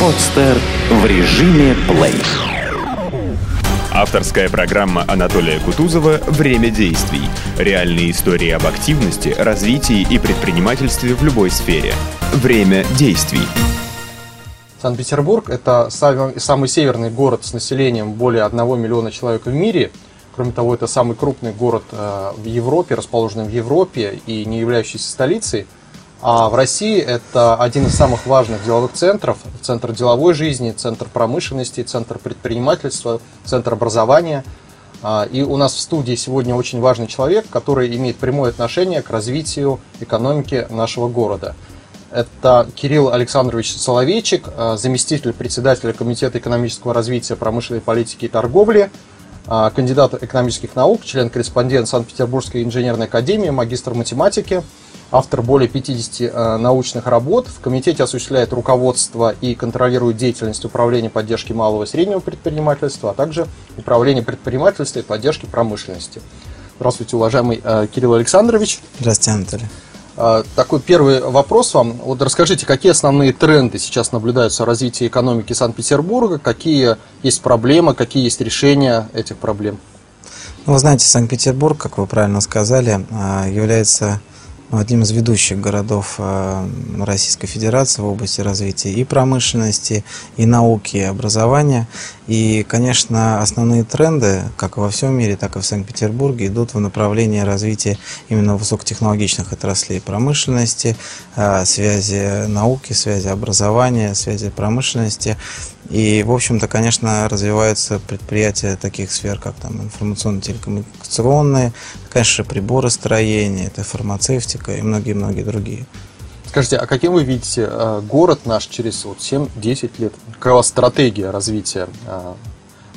Подстер в режиме плей. Авторская программа Анатолия Кутузова «Время действий». Реальные истории об активности, развитии и предпринимательстве в любой сфере. Время действий. Санкт-Петербург – это самый, самый северный город с населением более 1 миллиона человек в мире. Кроме того, это самый крупный город э, в Европе, расположенный в Европе и не являющийся столицей. А в России это один из самых важных деловых центров, центр деловой жизни, центр промышленности, центр предпринимательства, центр образования. А, и у нас в студии сегодня очень важный человек, который имеет прямое отношение к развитию экономики нашего города. Это Кирилл Александрович Соловейчик, а, заместитель председателя Комитета экономического развития, промышленной политики и торговли, а, кандидат экономических наук, член-корреспондент Санкт-Петербургской инженерной академии, магистр математики – автор более 50 э, научных работ. В комитете осуществляет руководство и контролирует деятельность управления поддержки малого и среднего предпринимательства, а также управление предпринимательства и поддержки промышленности. Здравствуйте, уважаемый э, Кирилл Александрович. Здравствуйте, Анатолий. Э, такой первый вопрос вам. Вот расскажите, какие основные тренды сейчас наблюдаются в развитии экономики Санкт-Петербурга, какие есть проблемы, какие есть решения этих проблем? Ну, вы знаете, Санкт-Петербург, как вы правильно сказали, является одним из ведущих городов э, Российской Федерации в области развития и промышленности, и науки, и образования. И, конечно, основные тренды, как во всем мире, так и в Санкт-Петербурге, идут в направлении развития именно высокотехнологичных отраслей промышленности, э, связи науки, связи образования, связи промышленности. И, в общем-то, конечно, развиваются предприятия таких сфер, как там информационно-телекоммуникационные, конечно, приборостроение, это фармацевтика и многие-многие другие. Скажите, а каким вы видите э, город наш через вот, 7-10 лет? Вас стратегия развития, э,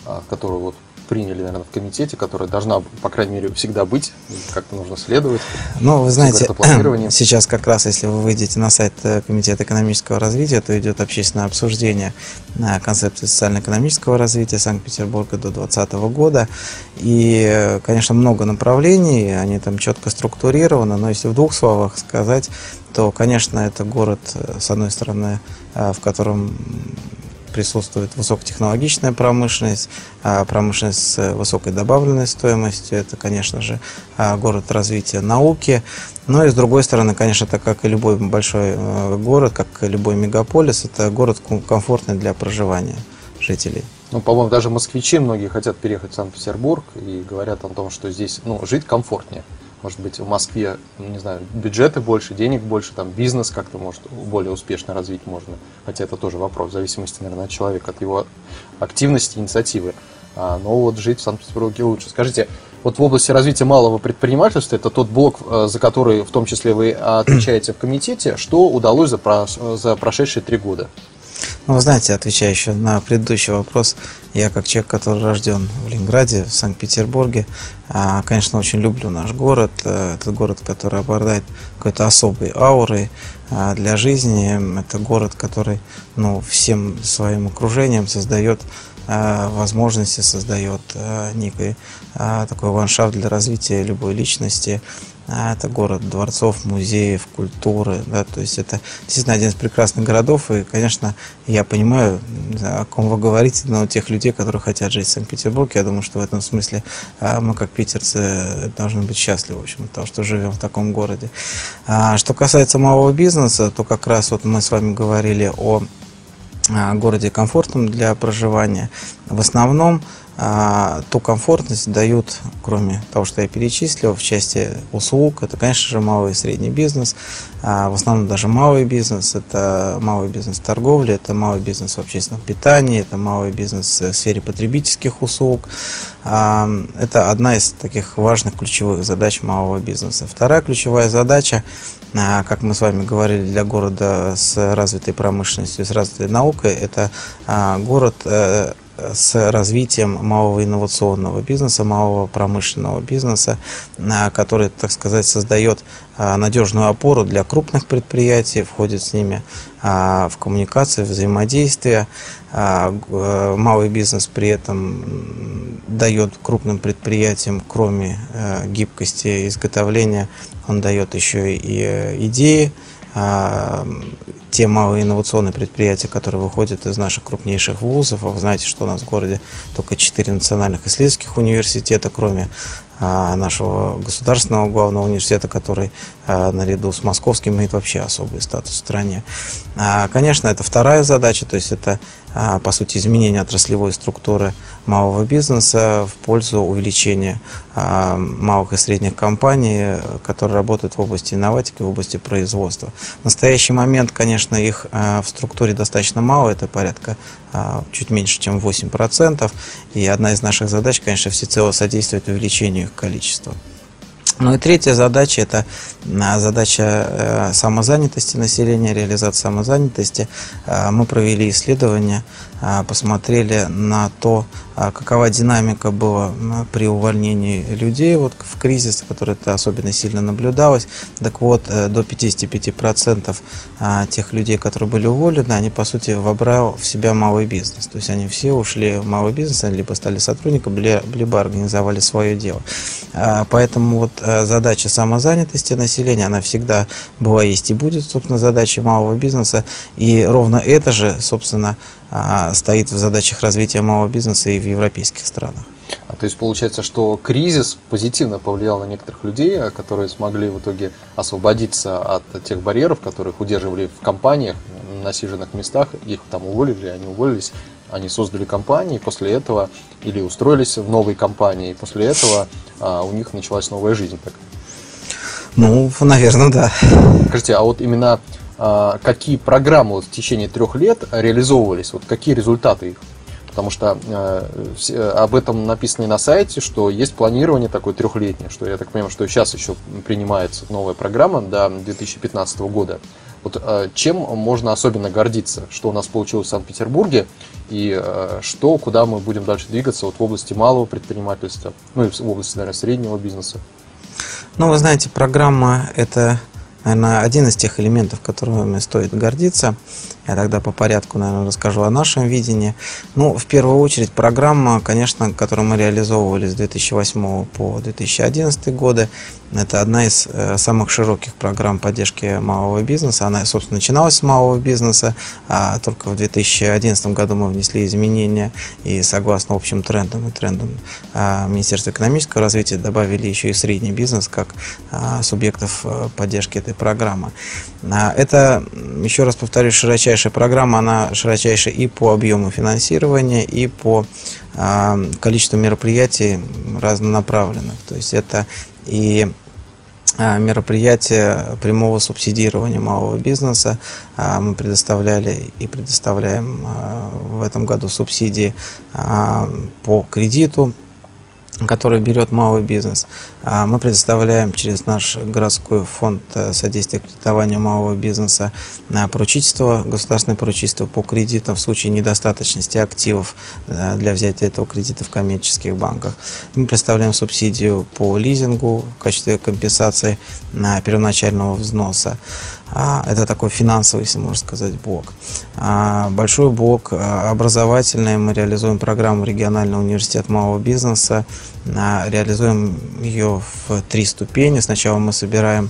э, которую вот приняли, наверное, в комитете, которая должна, по крайней мере, всегда быть, как-то нужно следовать. Ну, вы знаете, сейчас как раз, если вы выйдете на сайт э, Комитета экономического развития, то идет общественное обсуждение концепции социально-экономического развития Санкт-Петербурга до 2020 года. И, э, конечно, много направлений, они там четко структурированы, но если в двух словах сказать, то, конечно, это город, э, с одной стороны, в котором присутствует высокотехнологичная промышленность, а промышленность с высокой добавленной стоимостью. Это, конечно же, а, город развития науки. Но и с другой стороны, конечно, так как и любой большой э, город, как и любой мегаполис, это город комфортный для проживания жителей. Ну, по-моему, даже москвичи многие хотят переехать в Санкт-Петербург и говорят о том, что здесь ну, жить комфортнее. Может быть, в Москве, не знаю, бюджеты больше, денег больше, там бизнес как-то может более успешно развить можно. Хотя это тоже вопрос, в зависимости, наверное, от человека, от его активности, инициативы. А, но вот жить в Санкт-Петербурге лучше. Скажите, вот в области развития малого предпринимательства, это тот блок, э, за который в том числе вы отвечаете в комитете, что удалось за, про, за прошедшие три года? Ну, вы знаете, отвечая еще на предыдущий вопрос, я как человек, который рожден в Ленинграде, в Санкт-Петербурге, а, конечно, очень люблю наш город. Э, этот город, который обладает какой-то особой аурой а, для жизни. Это город, который ну, всем своим окружением создает а, возможности, создает некий такой ландшафт для развития любой личности. А, это город дворцов, музеев, культуры, да, то есть это действительно один из прекрасных городов, и, конечно, я понимаю, о ком вы говорите, но тех людей, которые хотят жить в Санкт-Петербурге, я думаю, что в этом смысле а, мы, как питерцы, должны быть счастливы, в общем, от того, что живем в таком городе. А, что касается малого бизнеса, то как раз вот мы с вами говорили о городе комфортном для проживания. В основном а, ту комфортность дают, кроме того, что я перечислил, в части услуг, это, конечно же, малый и средний бизнес, а, в основном даже малый бизнес, это малый бизнес торговли, это малый бизнес в общественном питании, это малый бизнес в сфере потребительских услуг. А, это одна из таких важных ключевых задач малого бизнеса. Вторая ключевая задача, как мы с вами говорили, для города с развитой промышленностью, с развитой наукой, это город э, с развитием малого инновационного бизнеса, малого промышленного бизнеса, а, который, так сказать, создает а, надежную опору для крупных предприятий, входит с ними а, в коммуникации, взаимодействие. Малый бизнес при этом дает крупным предприятиям, кроме гибкости изготовления, он дает еще и идеи, те малые инновационные предприятия, которые выходят из наших крупнейших вузов. Вы знаете, что у нас в городе только четыре национальных исследовательских университета, кроме а, нашего государственного главного университета, который а, наряду с московским имеет вообще особый статус в стране. А, конечно, это вторая задача, то есть это по сути изменение отраслевой структуры малого бизнеса в пользу увеличения малых и средних компаний, которые работают в области инноватики, в области производства. В настоящий момент, конечно, их в структуре достаточно мало, это порядка чуть меньше, чем 8%. И одна из наших задач, конечно, всецело содействовать увеличению их количества. Ну и третья задача – это а, задача э, самозанятости населения, реализации самозанятости. А, мы провели исследование, а, посмотрели на то, какова динамика была при увольнении людей вот в кризис, который это особенно сильно наблюдалось. Так вот, э, до 55% тех людей, которые были уволены, они, по сути, вобрал в себя малый бизнес. То есть они все ушли в малый бизнес, либо стали сотрудниками, либо организовали свое дело. Поэтому вот э, задача самозанятости населения, она всегда была, есть и будет, собственно, задачей малого бизнеса. И ровно это же, собственно, а, стоит в задачах развития малого бизнеса и в европейских странах. А то есть получается, что кризис позитивно повлиял на некоторых людей, а, которые смогли в итоге освободиться от тех барьеров, которых удерживали в компаниях, на насиженных местах, их там уволили, они уволились, они создали компании, после этого или устроились в новой компании, и после этого а, у них началась новая жизнь. Так. Ну, наверное, да. Скажите, а вот именно а, какие программы вот в течение трех лет реализовывались, вот какие результаты их? Потому что э, об этом написано и на сайте, что есть планирование такое трехлетнее, что я так понимаю, что сейчас еще принимается новая программа до 2015 года. Вот э, чем можно особенно гордиться, что у нас получилось в Санкт-Петербурге, и э, что, куда мы будем дальше двигаться вот в области малого предпринимательства, ну и в области, наверное, среднего бизнеса? Ну, вы знаете, программа – это, наверное, один из тех элементов, которыми стоит гордиться. Я тогда по порядку, наверное, расскажу о нашем видении. Ну, в первую очередь, программа, конечно, которую мы реализовывали с 2008 по 2011 годы, это одна из э, самых широких программ поддержки малого бизнеса. Она, собственно, начиналась с малого бизнеса, а только в 2011 году мы внесли изменения и согласно общим трендам и трендам а, Министерства экономического развития добавили еще и средний бизнес как а, субъектов э, поддержки этой программы. А, это, еще раз повторюсь, широчайшая программа, она широчайшая и по объему финансирования, и по э, количеству мероприятий разнонаправленных. То есть это и а, мероприятия прямого субсидирования малого бизнеса. А, мы предоставляли и предоставляем в этом году субсидии по кредиту который берет малый бизнес. А мы предоставляем через наш городской фонд э, содействия кредитованию малого бизнеса э, поручительство, государственное поручительство по кредитам в случае недостаточности активов э, для взятия этого кредита в коммерческих банках. Мы представляем субсидию по лизингу в качестве компенсации первоначального взноса. А, это такой финансовый, если можно сказать, блок. А, большой блок образовательный. Мы реализуем программу регионального университета малого бизнеса. Реализуем ее в три ступени. Сначала мы собираем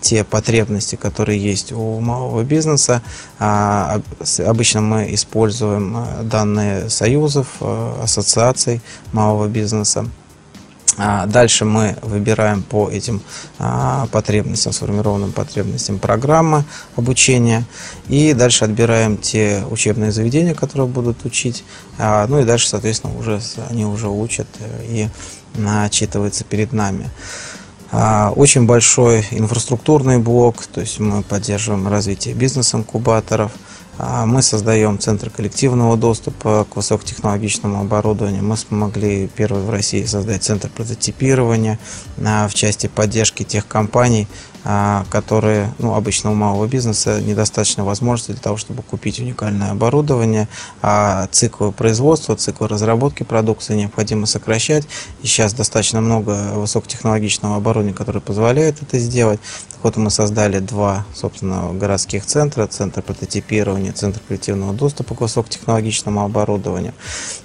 те потребности, которые есть у малого бизнеса. Обычно мы используем данные союзов, ассоциаций малого бизнеса. А, дальше мы выбираем по этим а, потребностям, сформированным потребностям программы обучения. И дальше отбираем те учебные заведения, которые будут учить. А, ну и дальше, соответственно, уже они уже учат и начитываются перед нами. Очень большой инфраструктурный блок, то есть мы поддерживаем развитие бизнес-инкубаторов – мы создаем центр коллективного доступа к высокотехнологичному оборудованию. Мы смогли первый в России создать центр прототипирования а, в части поддержки тех компаний, а, которые ну, обычно у малого бизнеса недостаточно возможностей для того, чтобы купить уникальное оборудование, а циклы производства, циклы разработки продукции необходимо сокращать. И сейчас достаточно много высокотехнологичного оборудования, которое позволяет это сделать. Так вот, мы создали два, собственно, городских центра, центр прототипирования, центр коллективного доступа к высокотехнологичному оборудованию.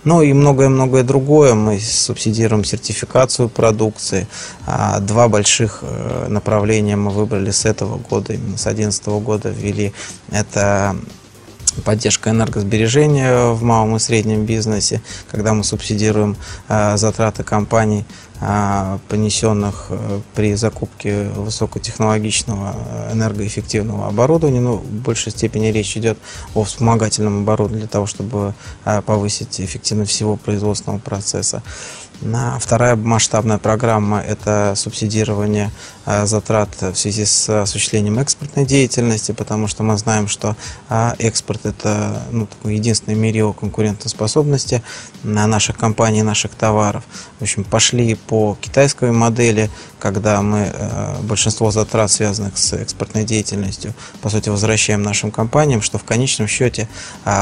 Ну и многое-многое другое. Мы субсидируем сертификацию продукции, а, два больших э, направления мы выбрали с этого года, именно с 2011 года ввели, это поддержка энергосбережения в малом и среднем бизнесе, когда мы субсидируем э, затраты компаний, э, понесенных э, при закупке высокотехнологичного энергоэффективного оборудования. Ну, в большей степени речь идет о вспомогательном оборудовании для того, чтобы повысить эффективность всего производственного процесса. Вторая масштабная программа – это субсидирование э, затрат в связи с осуществлением экспортной деятельности, потому что мы знаем, что э, экспорт – это ну, такой единственный мерило конкурентоспособности наших компаний, наших товаров. В общем, пошли по китайской модели, когда мы э, большинство затрат, связанных с экспортной деятельностью, по сути, возвращаем нашим компаниям, что в конечном счете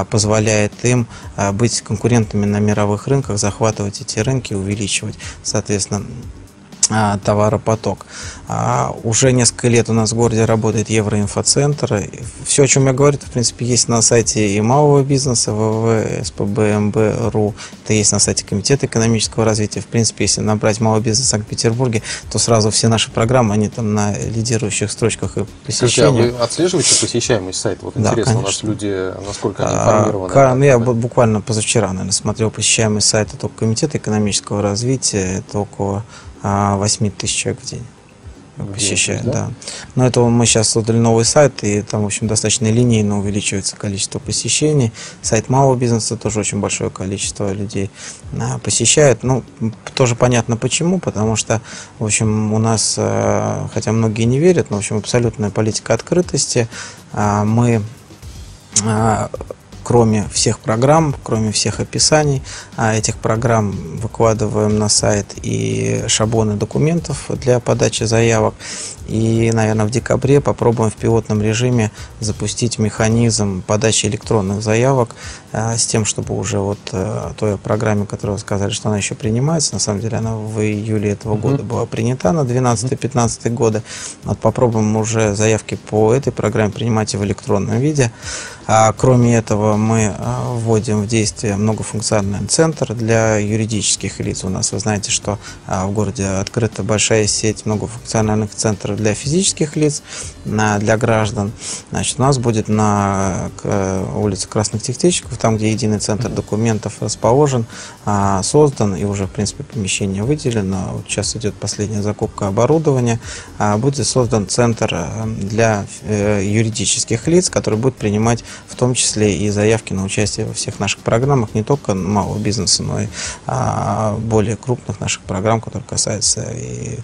позволяет им быть конкурентами на мировых рынках, захватывать эти рынки, увеличивать, соответственно, товаропоток. А уже несколько лет у нас в городе работает Евроинфоцентр. Все, о чем я говорю, в принципе, есть на сайте и малого бизнеса www.spbmb.ru. Это есть на сайте Комитета экономического развития. В принципе, если набрать малый бизнес в Санкт-Петербурге, то сразу все наши программы, они там на лидирующих строчках и посещения. Скажите, а вы отслеживаете посещаемость сайта? Вот да, интересно, конечно. у нас люди, насколько они информированы? А, я буквально позавчера, наверное, смотрел посещаемость сайта только Комитета экономического развития. Это около 8 тысяч человек в день посещает, да? да. Но это мы сейчас создали новый сайт, и там, в общем, достаточно линейно увеличивается количество посещений. Сайт малого бизнеса тоже очень большое количество людей а, посещает. Ну, тоже понятно почему, потому что, в общем, у нас, а, хотя многие не верят, но, в общем, абсолютная политика открытости. А, мы кроме всех программ, кроме всех описаний а этих программ, выкладываем на сайт и шаблоны документов для подачи заявок. И, наверное, в декабре попробуем в пилотном режиме запустить механизм подачи электронных заявок э, с тем, чтобы уже вот э, той программе, которую вы сказали, что она еще принимается, на самом деле она в июле этого года была принята на 12-15 годы. Вот попробуем уже заявки по этой программе принимать и в электронном виде. А кроме этого, мы э, вводим в действие многофункциональный центр для юридических лиц. У нас, вы знаете, что в городе открыта большая сеть многофункциональных центров для физических лиц, для граждан. Значит, у нас будет на улице Красных Техничков, там, где единый центр документов расположен, а, создан и уже, в принципе, помещение выделено. Вот сейчас идет последняя закупка оборудования. А, будет создан центр для э, юридических лиц, который будет принимать в том числе и заявки на участие во всех наших программах, не только малого бизнеса, но и а, более крупных наших программ, которые касаются и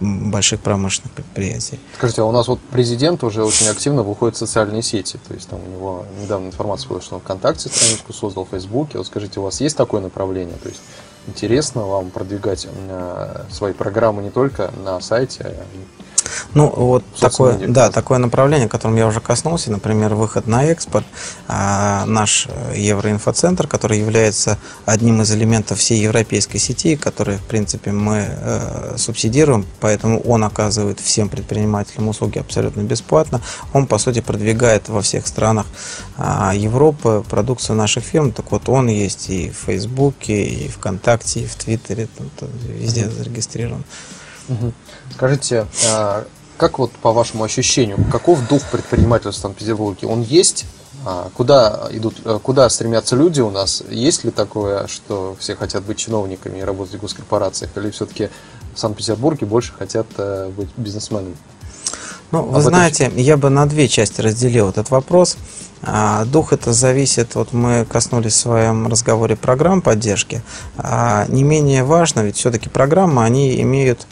больших промышленных предприятий. Скажите, а у нас вот президент уже очень активно выходит в социальные сети, то есть там у него недавно информация была, что он ВКонтакте страничку создал, в Фейсбуке. Вот скажите, у вас есть такое направление? То есть интересно вам продвигать э, свои программы не только на сайте, а ну, вот такое, да, такое направление, которым я уже коснулся, например, выход на экспорт. А, наш Евроинфоцентр, который является одним из элементов всей европейской сети, который, в принципе, мы э, субсидируем, поэтому он оказывает всем предпринимателям услуги абсолютно бесплатно. Он, по сути, продвигает во всех странах э, Европы продукцию наших фирм. Так вот, он есть и в Фейсбуке, и ВКонтакте, и в Твиттере, там, там, везде зарегистрирован. Скажите, а, как вот по вашему ощущению, каков дух предпринимательства в Санкт-Петербурге? Он есть? А, куда идут, э, куда стремятся люди у нас? Есть ли такое, что все хотят быть чиновниками и работать в госкорпорациях? Или все-таки в Санкт-Петербурге больше хотят э, быть бизнесменами? Ну, вы знаете, я бы на две части разделил этот вопрос. А, дух это зависит, вот мы коснулись в своем разговоре программ поддержки. Не менее важно, ведь все-таки программы, они имеют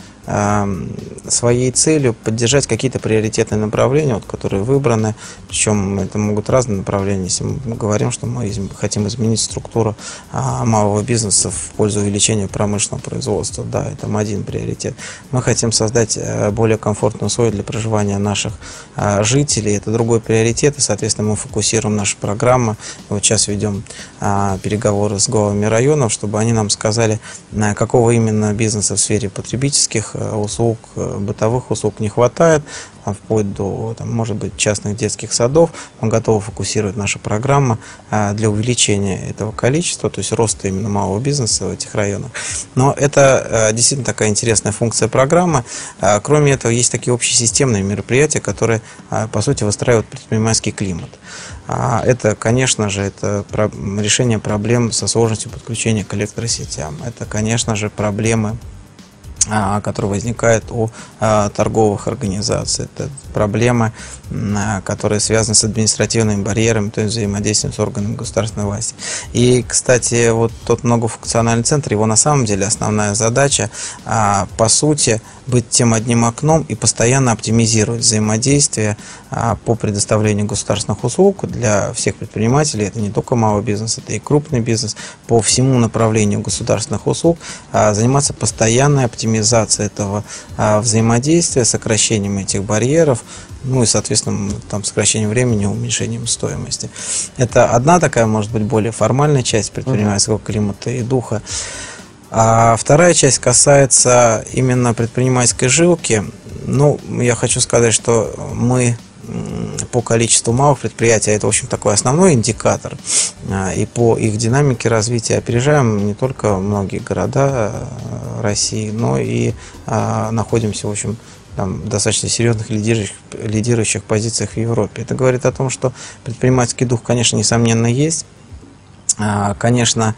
своей целью поддержать какие-то приоритетные направления, вот, которые выбраны. Причем это могут разные направления. Если мы говорим, что мы хотим изменить структуру а, малого бизнеса в пользу увеличения промышленного производства, да, это один приоритет. Мы хотим создать э, более комфортные условия для проживания наших а, жителей, это другой приоритет, и, соответственно, мы фокусируем наши программы. Вот сейчас ведем а, переговоры с главами районов, чтобы они нам сказали, какого именно бизнеса в сфере потребительских услуг, бытовых услуг не хватает, там, вплоть до, там, может быть, частных детских садов. Мы готовы фокусировать наша программа для увеличения этого количества, то есть роста именно малого бизнеса в этих районах. Но это действительно такая интересная функция программы. Кроме этого, есть такие общесистемные мероприятия, которые, по сути, выстраивают предпринимательский климат. Это, конечно же, это решение проблем со сложностью подключения к электросетям. Это, конечно же, проблемы а, которые возникают у а, торговых организаций. Это проблемы, а, которые связаны с административными барьерами, то есть взаимодействием с органами государственной власти. И, кстати, вот тот многофункциональный центр, его на самом деле основная задача, по сути, быть тем одним окном и постоянно оптимизировать взаимодействие по предоставлению государственных услуг для всех предпринимателей. Это не только малый бизнес, это и крупный бизнес. По всему направлению государственных услуг заниматься постоянной оптимизацией этого взаимодействия, сокращением этих барьеров, ну и, соответственно, там сокращением времени, уменьшением стоимости. Это одна такая, может быть, более формальная часть предпринимательского климата и духа. А вторая часть касается именно предпринимательской жилки. Ну, я хочу сказать, что мы по количеству малых предприятий, это, в общем, такой основной индикатор, а, и по их динамике развития опережаем не только многие города а, России, но и а, находимся, в общем, там, достаточно серьезных лидирующих, лидирующих позициях в Европе. Это говорит о том, что предпринимательский дух, конечно, несомненно есть. Конечно,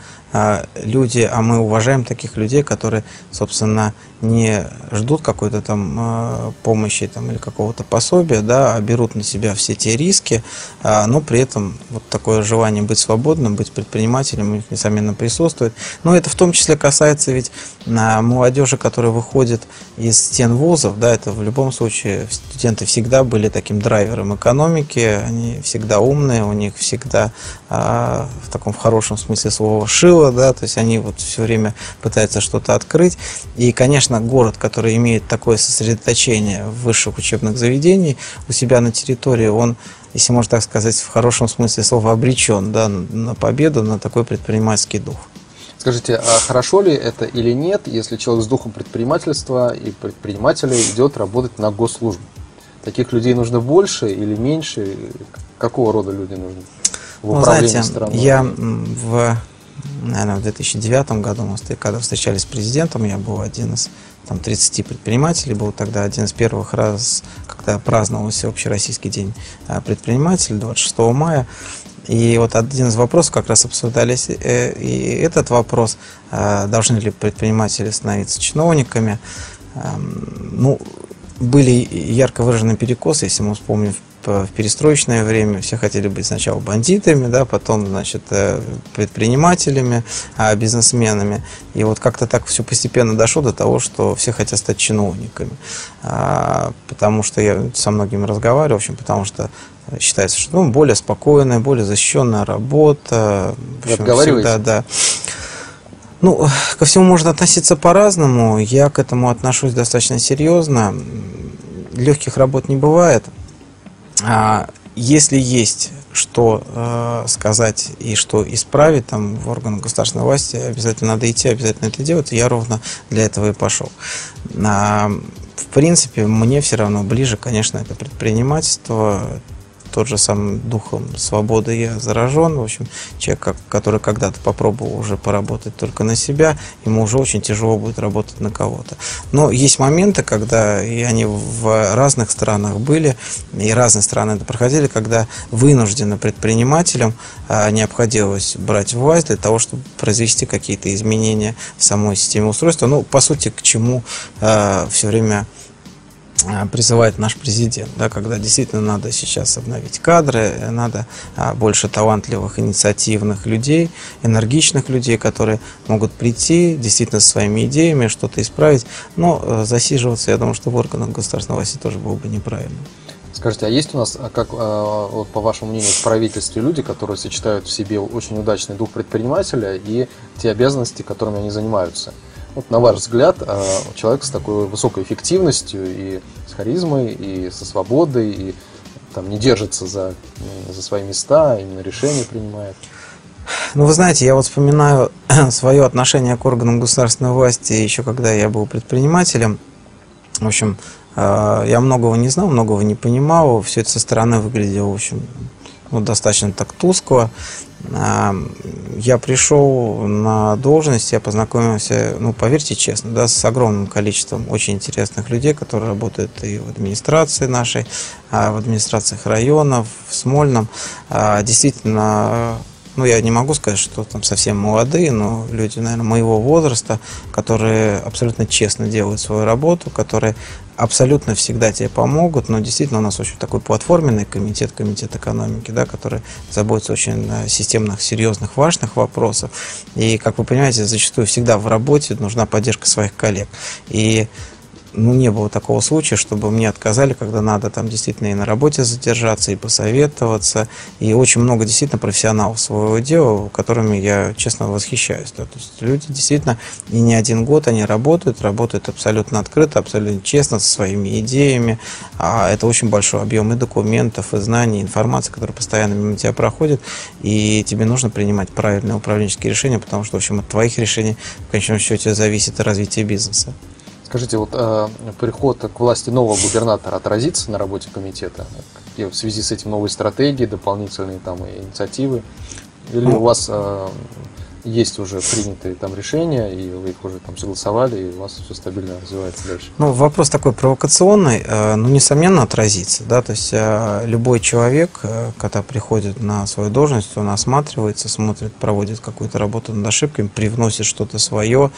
люди, а мы уважаем таких людей, которые, собственно, не ждут какой-то там э, помощи там, или какого-то пособия, да, а берут на себя все те риски, а, но при этом вот такое желание быть свободным, быть предпринимателем у них, несомненно, присутствует. Но это в том числе касается ведь а, молодежи, которая выходит из стен вузов, да, это в любом случае студенты всегда были таким драйвером экономики, они всегда умные, у них всегда а, в таком в хорошем смысле слова шило, да, то есть они вот все время пытаются что-то открыть. И, конечно, конечно, город, который имеет такое сосредоточение высших учебных заведений у себя на территории, он, если можно так сказать, в хорошем смысле слова обречен да, на победу, на такой предпринимательский дух. Скажите, а хорошо ли это или нет, если человек с духом предпринимательства и предпринимателя идет работать на госслужбу? Таких людей нужно больше или меньше? Какого рода люди нужны? В ну, знаете, страной? я в наверное, в 2009 году мы, когда встречались с президентом, я был один из там, 30 предпринимателей, был тогда один из первых раз, когда праздновался Общероссийский день а, предпринимателей 26 мая. И вот один из вопросов как раз обсуждались, э, и этот вопрос, а, должны ли предприниматели становиться чиновниками. Ну, были ярко выраженные перекосы, если мы вспомним в перестроечное время все хотели быть сначала бандитами, да, потом, значит, э, предпринимателями, а бизнесменами. И вот как-то так все постепенно дошло до того, что все хотят стать чиновниками. А, потому что я со многими разговариваю, в общем, потому что считается, что ну, более спокойная, более защищенная работа. Вы общем, всегда, да. Ну, ко всему можно относиться по-разному. Я к этому отношусь достаточно серьезно. Легких работ не бывает. А, если есть что э, сказать и что исправить там в органах государственной власти, обязательно надо идти, обязательно это делать. Я ровно для этого и пошел. А, в принципе, мне все равно ближе, конечно, это предпринимательство, тот же самым духом свободы я заражен. В общем, человек, который когда-то попробовал уже поработать только на себя, ему уже очень тяжело будет работать на кого-то. Но есть моменты, когда, и они в разных странах были, и разные страны это проходили, когда вынужденно предпринимателям а, необходилось брать власть для того, чтобы произвести какие-то изменения в самой системе устройства. Ну, по сути, к чему а, все время призывает наш президент, да, когда действительно надо сейчас обновить кадры, надо а, больше талантливых, инициативных людей, энергичных людей, которые могут прийти действительно со своими идеями, что-то исправить, но э, засиживаться, я думаю, что в органах государственной власти тоже было бы неправильно. Скажите, а есть у нас, а как, а, вот, по вашему мнению, в правительстве люди, которые сочетают в себе очень удачный дух предпринимателя и те обязанности, которыми они занимаются? Вот, на ваш взгляд, а, человек с такой высокой эффективностью и с харизмой, и со свободой, и там не держится за, за свои места, именно решения принимает. Ну, вы знаете, я вот вспоминаю свое отношение к органам государственной власти еще когда я был предпринимателем. В общем, э, я многого не знал, многого не понимал. Все это со стороны выглядело, в общем, ну, достаточно так тускло. А, я пришел на должность, я познакомился, ну, поверьте честно, да, с огромным количеством очень интересных людей, которые работают и в администрации нашей, а, в администрациях районов, в Смольном. А, действительно, ну, я не могу сказать, что там совсем молодые, но люди, наверное, моего возраста, которые абсолютно честно делают свою работу, которые абсолютно всегда тебе помогут, но действительно у нас очень такой платформенный комитет, комитет экономики, да, который заботится очень о системных, серьезных, важных вопросов. И, как вы понимаете, зачастую всегда в работе нужна поддержка своих коллег. И ну, не было такого случая, чтобы мне отказали, когда надо там действительно и на работе задержаться, и посоветоваться. И очень много действительно профессионалов своего дела, которыми я, честно, восхищаюсь. Да. То есть люди действительно и не один год они работают, работают абсолютно открыто, абсолютно честно, со своими идеями. А это очень большой объем и документов, и знаний, и информации, которая постоянно мимо тебя проходит. И тебе нужно принимать правильные управленческие решения, потому что, в общем, от твоих решений в конечном счете зависит развитие бизнеса. Скажите, вот э, приход к власти нового губернатора отразится на работе комитета в связи с этим новые стратегии, дополнительные там инициативы? Или ну, у вас э, есть уже принятые там решения, и вы их уже там согласовали, и у вас все стабильно развивается дальше? Ну, вопрос такой провокационный, э, ну, несомненно, отразится, да, то есть э, любой человек, э, когда приходит на свою должность, он осматривается, смотрит, проводит какую-то работу над ошибками, привносит что-то свое,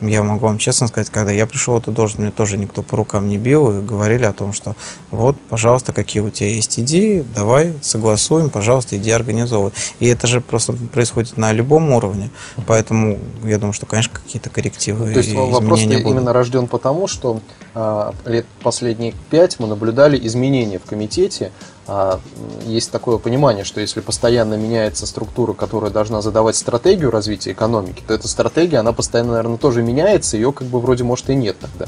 я могу вам честно сказать, когда я пришел в эту должность, мне тоже никто по рукам не бил и говорили о том, что вот, пожалуйста, какие у тебя есть идеи, давай согласуем, пожалуйста, иди организовывай. И это же просто происходит на любом уровне, поэтому я думаю, что, конечно, какие-то коррективы То есть вопрос именно рожден потому, что э, лет последние пять мы наблюдали изменения в комитете, а, есть такое понимание, что если постоянно меняется структура, которая должна задавать стратегию развития экономики, то эта стратегия, она постоянно, наверное, тоже меняется, ее как бы вроде может и нет тогда.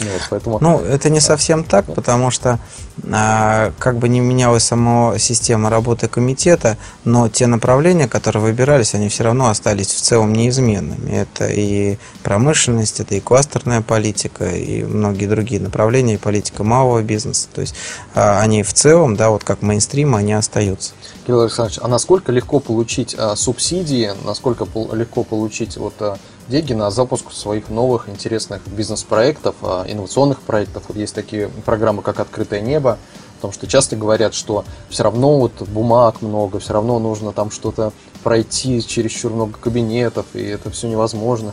Вот, поэтому... Ну, это не совсем так, потому что а, как бы не менялась сама система работы комитета, но те направления, которые выбирались, они все равно остались в целом неизменными. Это и промышленность, это и кластерная политика, и многие другие направления, и политика малого бизнеса. То есть а, они в целом, да, вот как мейнстрим, они остаются. Кирилл Александрович, а насколько легко получить а, субсидии, насколько легко получить вот а, деньги на запуск своих новых интересных бизнес-проектов, а, инновационных проектов. Вот есть такие программы, как «Открытое небо», потому что часто говорят, что все равно вот бумаг много, все равно нужно там что-то пройти, чересчур много кабинетов, и это все невозможно.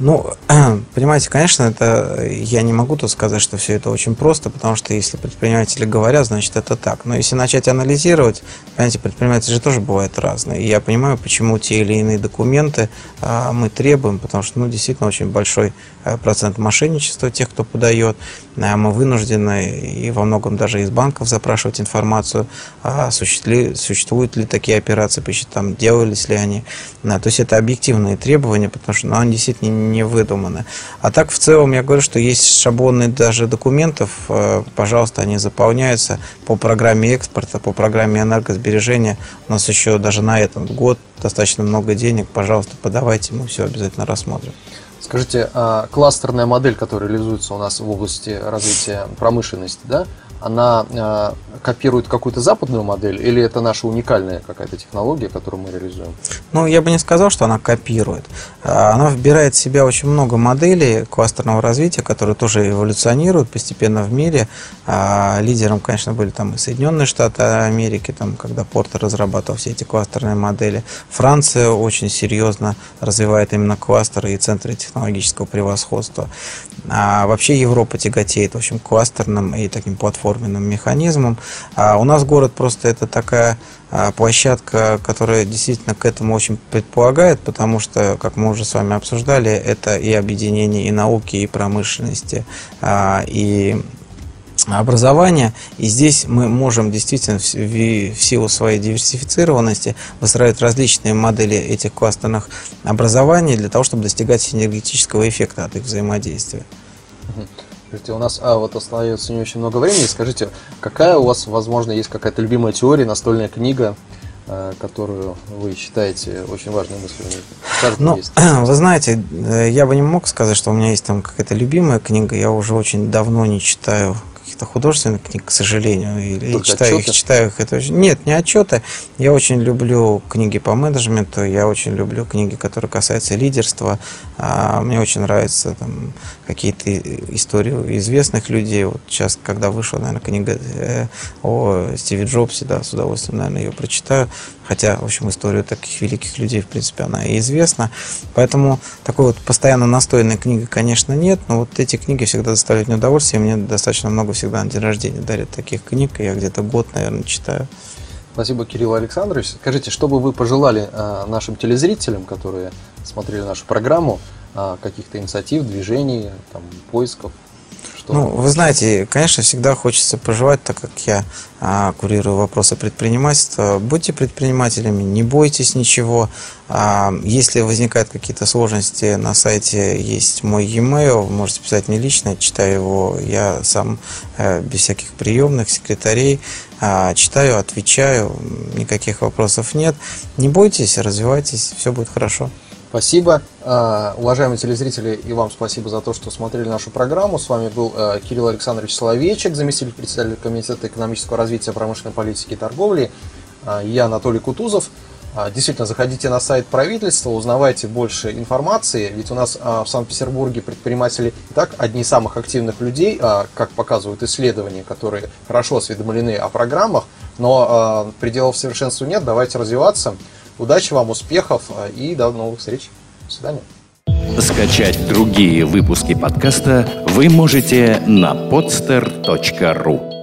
Ну, понимаете, конечно, это я не могу тут сказать, что все это очень просто, потому что если предприниматели говорят, значит это так. Но если начать анализировать, понимаете, предприниматели же тоже бывают разные. И я понимаю, почему те или иные документы а, мы требуем, потому что, ну, действительно, очень большой а, процент мошенничества тех, кто подает. А, мы вынуждены и во многом даже из банков запрашивать информацию, а, существуют, ли такие операции по счетам, делались ли они. Да, то есть это объективные требования, потому что ну, они действительно не выдуманы. А так в целом я говорю, что есть шаблоны даже документов, э, пожалуйста, они заполняются по программе экспорта, по программе энергосбережения. У нас еще даже на этот год достаточно много денег, пожалуйста, подавайте, мы все обязательно рассмотрим. Скажите, а кластерная модель, которая реализуется у нас в области развития промышленности, да, она э, копирует какую-то западную модель или это наша уникальная какая-то технология, которую мы реализуем? Ну, я бы не сказал, что она копирует. А, она вбирает в себя очень много моделей кластерного развития, которые тоже эволюционируют постепенно в мире. А, лидером, конечно, были там и Соединенные Штаты Америки, там, когда Портер разрабатывал все эти кластерные модели. Франция очень серьезно развивает именно кластеры и центры технологического превосходства. А вообще Европа тяготеет, в общем, кластерным и таким платформенным механизмом. А у нас город просто это такая а, площадка, которая действительно к этому очень предполагает, потому что, как мы уже с вами обсуждали, это и объединение и науки, и промышленности, а, и образования. И здесь мы можем действительно в силу своей диверсифицированности выстраивать различные модели этих кластерных образований для того, чтобы достигать синергетического эффекта от их взаимодействия. Скажите, у нас а, вот остается не очень много времени. Скажите, какая у вас, возможно, есть какая-то любимая теория, настольная книга, э, которую вы считаете очень важной мыслью? Ну, есть. вы знаете, я бы не мог сказать, что у меня есть там какая-то любимая книга. Я уже очень давно не читаю каких-то художественных книг, к сожалению. Или Только читаю отчеты? их, читаю их. Это очень... Нет, не отчеты. Я очень люблю книги по менеджменту, я очень люблю книги, которые касаются лидерства. А, мне очень нравятся там, какие-то истории известных людей. Вот сейчас, когда вышла, наверное, книга э, о Стиве Джобсе, да, с удовольствием, наверное, ее прочитаю. Хотя, в общем, историю таких великих людей, в принципе, она и известна. Поэтому такой вот постоянно настойной книги, конечно, нет, но вот эти книги всегда доставляют мне удовольствие. Мне достаточно много всегда на день рождения дарят таких книг, и я где-то год, наверное, читаю. Спасибо, Кирилл Александрович. Скажите, что бы вы пожелали э, нашим телезрителям, которые смотрели нашу программу, э, каких-то инициатив, движений, там, поисков? Ну, вы знаете, конечно, всегда хочется пожелать, так как я а, курирую вопросы предпринимательства. Будьте предпринимателями, не бойтесь ничего. А, если возникают какие-то сложности, на сайте есть мой e-mail, можете писать мне лично, читаю его. Я сам а, без всяких приемных секретарей а, читаю, отвечаю, никаких вопросов нет. Не бойтесь, развивайтесь, все будет хорошо. Спасибо. А, уважаемые телезрители, и вам спасибо за то, что смотрели нашу программу. С вами был а, Кирилл Александрович Соловейчик, заместитель председателя Комитета экономического развития, промышленной политики и торговли. А, я Анатолий Кутузов. Действительно, заходите на сайт правительства, узнавайте больше информации, ведь у нас в Санкт-Петербурге предприниматели и так одни из самых активных людей, как показывают исследования, которые хорошо осведомлены о программах, но пределов совершенству нет, давайте развиваться. Удачи вам, успехов э, и до новых встреч. До свидания. Скачать другие выпуски подкаста вы можете на podster.ru